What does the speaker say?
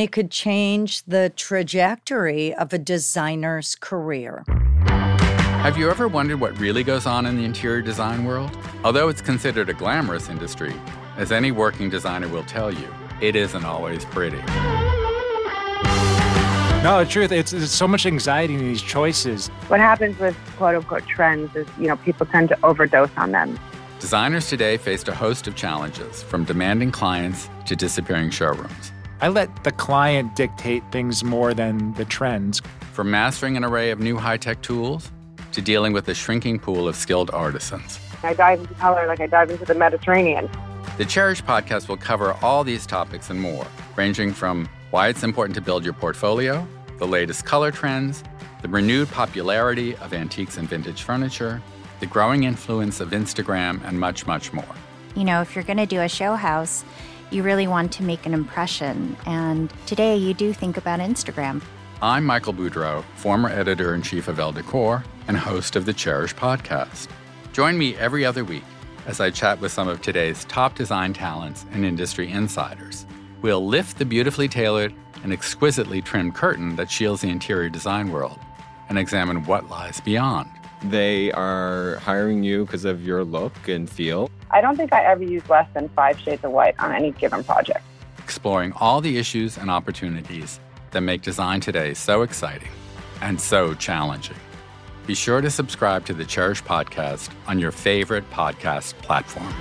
It could change the trajectory of a designer's career. Have you ever wondered what really goes on in the interior design world? Although it's considered a glamorous industry, as any working designer will tell you, it isn't always pretty. No, the truth, it's, it's so much anxiety in these choices. What happens with quote unquote trends is, you know, people tend to overdose on them. Designers today faced a host of challenges, from demanding clients to disappearing showrooms. I let the client dictate things more than the trends. From mastering an array of new high tech tools to dealing with a shrinking pool of skilled artisans. I dive into color like I dive into the Mediterranean. The Chairish podcast will cover all these topics and more, ranging from why it's important to build your portfolio, the latest color trends, the renewed popularity of antiques and vintage furniture, the growing influence of Instagram, and much, much more. You know, if you're going to do a show house, you really want to make an impression. And today you do think about Instagram. I'm Michael Boodro, former editor in chief of Elle Decor and host of the Chairish podcast. Join me every other week as I chat with some of today's top design talents and industry insiders. We'll lift the beautifully tailored and exquisitely trimmed curtain that shields the interior design world and examine what lies beyond. They are hiring you because of your look and feel. I don't think I ever use less than five shades of white on any given project. Exploring all the issues and opportunities that make design today so exciting and so challenging. Be sure to subscribe to the Chairish podcast on your favorite podcast platform.